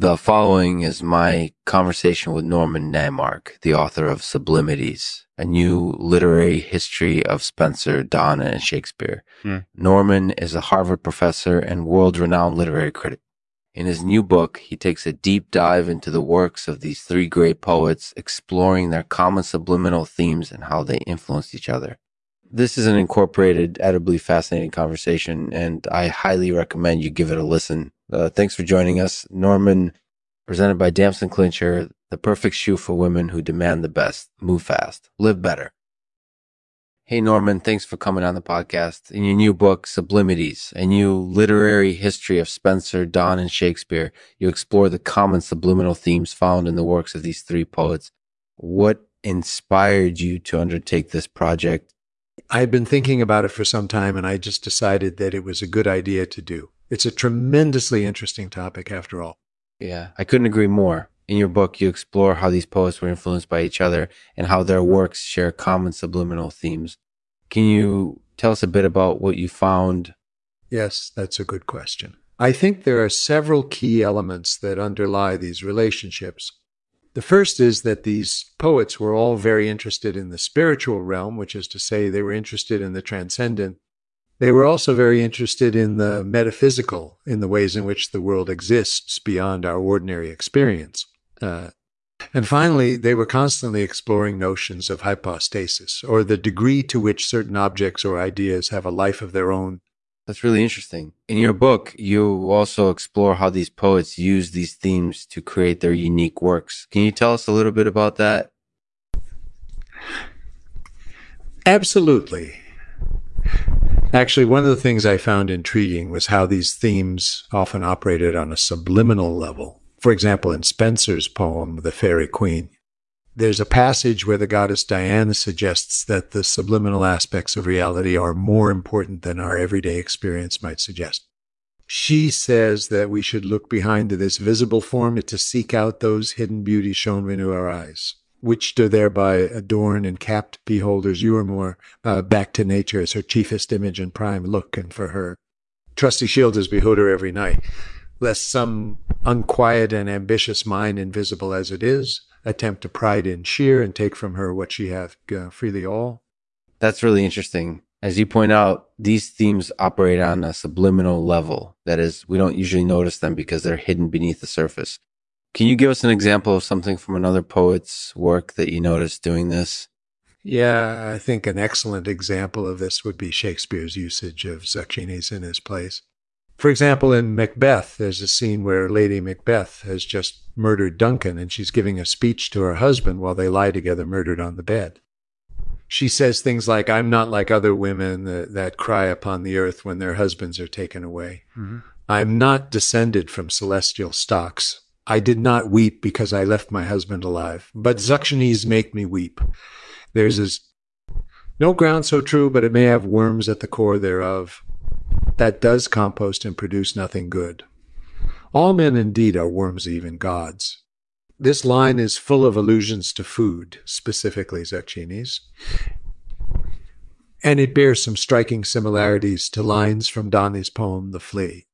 The following is my conversation with Norman Naimark, the author of Sublimities, a new literary history of Spenser, Donne, and Shakespeare. Hmm. Norman is a Harvard professor and world renowned literary critic. In his new book, he takes a deep dive into the works of these three great poets, exploring their common subliminal themes and how they influenced each other. This is an incorporated, edibly fascinating conversation, and I highly recommend you give it a listen. Uh, thanks for joining us. Norman, presented by Damson Clincher, the perfect shoe for women who demand the best. Move fast, live better. Hey, Norman, thanks for coming on the podcast. In your new book, Sublimities, a new literary history of Spenser, Donne, and Shakespeare, you explore the common subliminal themes found in the works of these three poets. What inspired you to undertake this project? I had been thinking about it for some time and I just decided that it was a good idea to do. It's a tremendously interesting topic after all. Yeah, I couldn't agree more. In your book, you explore how these poets were influenced by each other and how their works share common subliminal themes. Can you tell us a bit about what you found? Yes, that's a good question. I think there are several key elements that underlie these relationships. The first is that these poets were all very interested in the spiritual realm, which is to say, they were interested in the transcendent they were also very interested in the metaphysical, in the ways in which the world exists beyond our ordinary experience. Uh, and finally, they were constantly exploring notions of hypostasis, or the degree to which certain objects or ideas have a life of their own. That's really interesting. In your book, you also explore how these poets use these themes to create their unique works. Can you tell us a little bit about that? Absolutely. Actually, one of the things I found intriguing was how these themes often operated on a subliminal level. For example, in Spenser's poem, The Faerie Queene, there's a passage where the goddess Diana suggests that the subliminal aspects of reality are more important than our everyday experience might suggest. She says that we should look behind this visible form to seek out those hidden beauties shown into our eyes which do thereby adorn and capt beholders you are more uh, back to nature as her chiefest image and prime look, and for her trusty shield as behold her every night, lest some unquiet and ambitious mind, invisible as it is, attempt to pride in sheer and take from her what she hath uh, freely all. That's really interesting. As you point out, these themes operate on a subliminal level. That is, we don't usually notice them because they're hidden beneath the surface. Can you give us an example of something from another poet's work that you noticed doing this? Yeah, I think an excellent example of this would be Shakespeare's usage of zucchinis in his plays. For example, in Macbeth, there's a scene where Lady Macbeth has just murdered Duncan and she's giving a speech to her husband while they lie together murdered on the bed. She says things like, I'm not like other women that, that cry upon the earth when their husbands are taken away. Mm-hmm. I'm not descended from celestial stocks. I did not weep because I left my husband alive, but zucchinis make me weep. There's this no ground so true, but it may have worms at the core thereof. That does compost and produce nothing good. All men indeed are worms, even gods. This line is full of allusions to food, specifically zucchinis, and it bears some striking similarities to lines from Donne's poem, The Flea.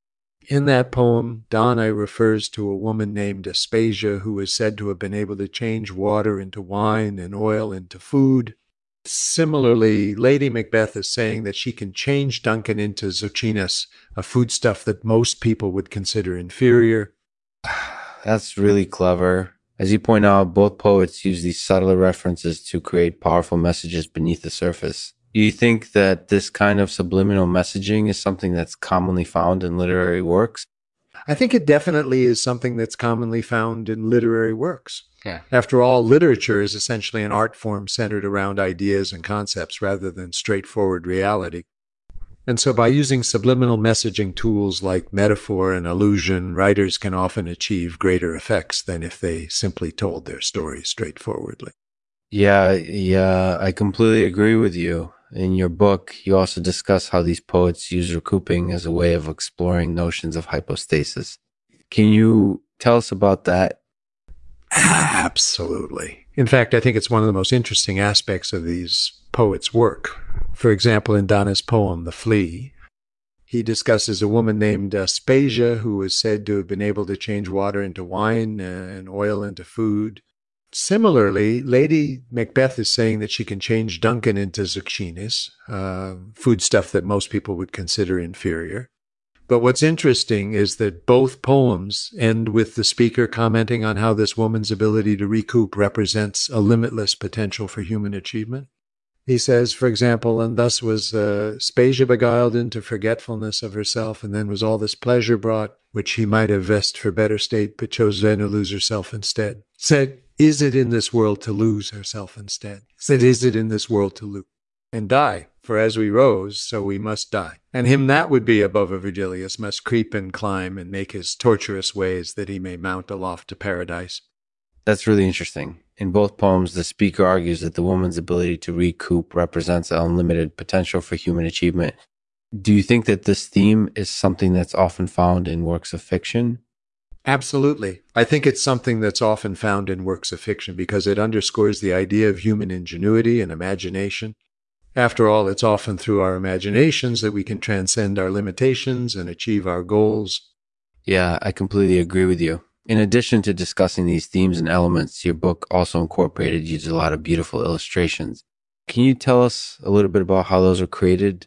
In that poem, Donne refers to a woman named Aspasia who is said to have been able to change water into wine and oil into food. Similarly, Lady Macbeth is saying that she can change Duncan into zucchinis, a foodstuff that most people would consider inferior. That's really clever. As you point out, both poets use these subtler references to create powerful messages beneath the surface. Do you think that this kind of subliminal messaging is something that's commonly found in literary works? I think it definitely is something that's commonly found in literary works. Yeah. After all, literature is essentially an art form centered around ideas and concepts rather than straightforward reality. And so by using subliminal messaging tools like metaphor and allusion, writers can often achieve greater effects than if they simply told their story straightforwardly. Yeah, yeah, I completely agree with you. In your book, you also discuss how these poets use recouping as a way of exploring notions of hypostasis. Can you tell us about that? Absolutely. In fact, I think it's one of the most interesting aspects of these poets' work. For example, in Donne's poem, The Flea, He discusses a woman named Aspasia who is said to have been able to change water into wine uh, and oil into food. Similarly, Lady Macbeth is saying that she can change Duncan into zucchinis, uh, foodstuff that most people would consider inferior. But what's interesting is that both poems end with the speaker commenting on how this woman's ability to recoup represents a limitless potential for human achievement. He says, for example, and thus was uh, Spasia beguiled into forgetfulness of herself, and then was all this pleasure brought, which he might have vest for better state, but chose then to lose herself instead. Said, is it in this world to lose herself instead? Said, is it in this world to lose and die? For as we rose, so we must die. And him that would be above a Virgilius must creep and climb and make his tortuous ways that he may mount aloft to paradise. That's really interesting. In both poems, the speaker argues that the woman's ability to recoup represents unlimited potential for human achievement. Do you think that this theme is something that's often found in works of fiction? Absolutely. I think it's something that's often found in works of fiction because it underscores the idea of human ingenuity and imagination. After all, it's often through our imaginations that we can transcend our limitations and achieve our goals. Yeah, I completely agree with you. In addition to discussing these themes and elements, your book also incorporated used a lot of beautiful illustrations. Can you tell us a little bit about how those were created?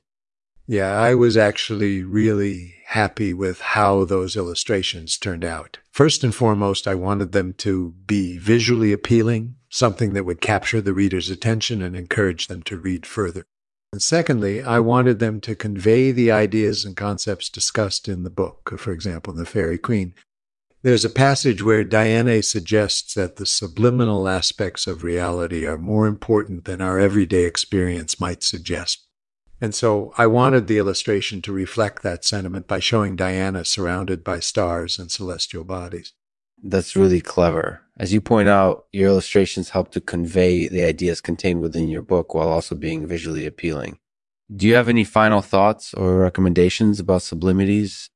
Yeah, I was actually really happy with how those illustrations turned out. First and foremost, I wanted them to be visually appealing, something that would capture the reader's attention and encourage them to read further. And secondly, I wanted them to convey the ideas and concepts discussed in the book, for example, in The Faerie Queene, there's a passage where Diana suggests that the subliminal aspects of reality are more important than our everyday experience might suggest. And so I wanted the illustration to reflect that sentiment by showing Diana surrounded by stars and celestial bodies. That's really clever. As you point out, your illustrations help to convey the ideas contained within your book while also being visually appealing. Do you have any final thoughts or recommendations about sublimities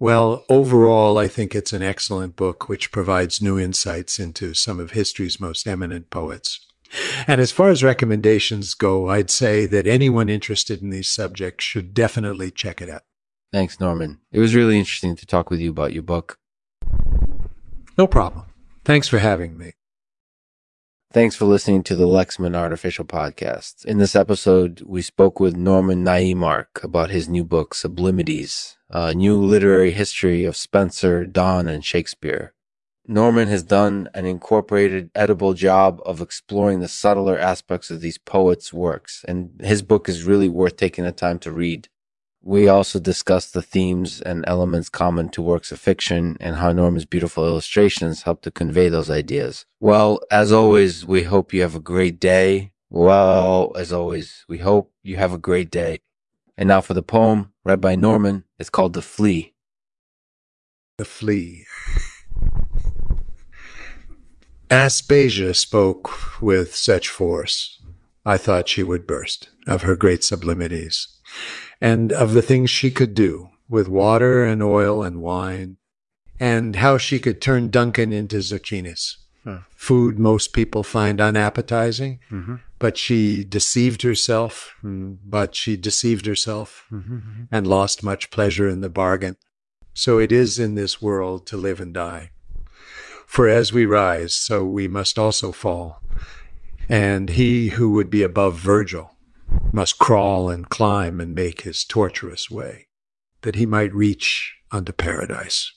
well, overall, I think it's an excellent book which provides new insights into some of history's most eminent poets. And as far as recommendations go, I'd say that anyone interested in these subjects should definitely check it out. Thanks, Norman. It was really interesting to talk with you about your book. No problem. Thanks for having me. Thanks for listening to the Lexman Artificial Podcast. In this episode, we spoke with Norman Naimark about his new book, Sublimities, a new literary history of Spenser, Donne, and Shakespeare. Norman has done an incorporated edible job of exploring the subtler aspects of these poets' works, and his book is really worth taking the time to read. We also discussed the themes and elements common to works of fiction and how Norman's beautiful illustrations help to convey those ideas. Well, as always, we hope you have a great day. Well, as always, we hope you have a great day. And now for the poem read by Norman. It's called The Flea. The Flea. Aspasia spoke with such force, I thought she would burst of her great sublimities and of the things she could do with water and oil and wine, and how she could turn Duncan into zucchinis. Huh. Food most people find unappetizing, mm-hmm. but she deceived herself, mm, but she deceived herself mm-hmm, mm-hmm. and lost much pleasure in the bargain. So it is in this world to live and die. For as we rise, so we must also fall. And he who would be above Virgil must crawl and climb and make his tortuous way, that he might reach unto paradise.